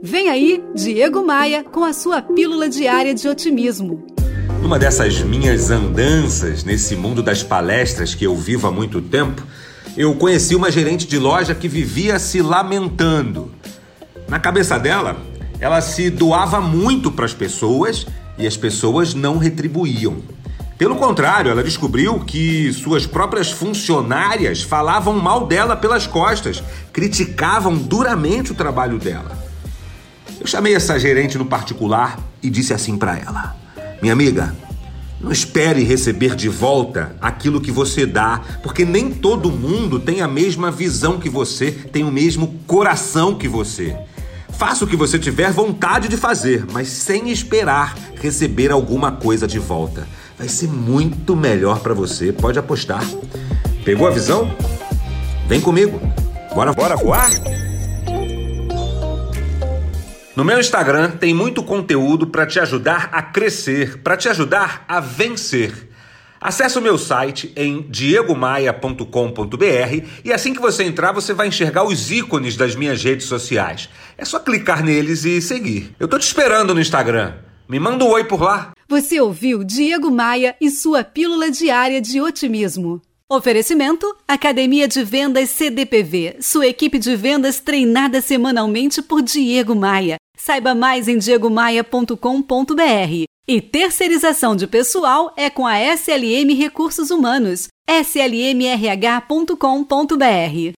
Vem aí, Diego Maia, com a sua pílula diária de otimismo. Numa dessas minhas andanças nesse mundo das palestras que eu vivo há muito tempo, eu conheci uma gerente de loja que vivia se lamentando. Na cabeça dela, ela se doava muito para as pessoas e as pessoas não retribuíam. Pelo contrário, ela descobriu que suas próprias funcionárias falavam mal dela pelas costas, criticavam duramente o trabalho dela. Eu chamei essa gerente no particular e disse assim para ela: Minha amiga, não espere receber de volta aquilo que você dá, porque nem todo mundo tem a mesma visão que você, tem o mesmo coração que você. Faça o que você tiver vontade de fazer, mas sem esperar receber alguma coisa de volta vai ser muito melhor para você, pode apostar. Pegou a visão? Vem comigo. Bora, bora voar? No meu Instagram tem muito conteúdo para te ajudar a crescer, para te ajudar a vencer. Acesse o meu site em diegomaia.com.br e assim que você entrar, você vai enxergar os ícones das minhas redes sociais. É só clicar neles e seguir. Eu tô te esperando no Instagram. Me manda um oi por lá. Você ouviu Diego Maia e sua pílula diária de otimismo. Oferecimento: Academia de Vendas CDPV, sua equipe de vendas treinada semanalmente por Diego Maia. Saiba mais em diegomaia.com.br. E terceirização de pessoal é com a SLM Recursos Humanos, slmrh.com.br.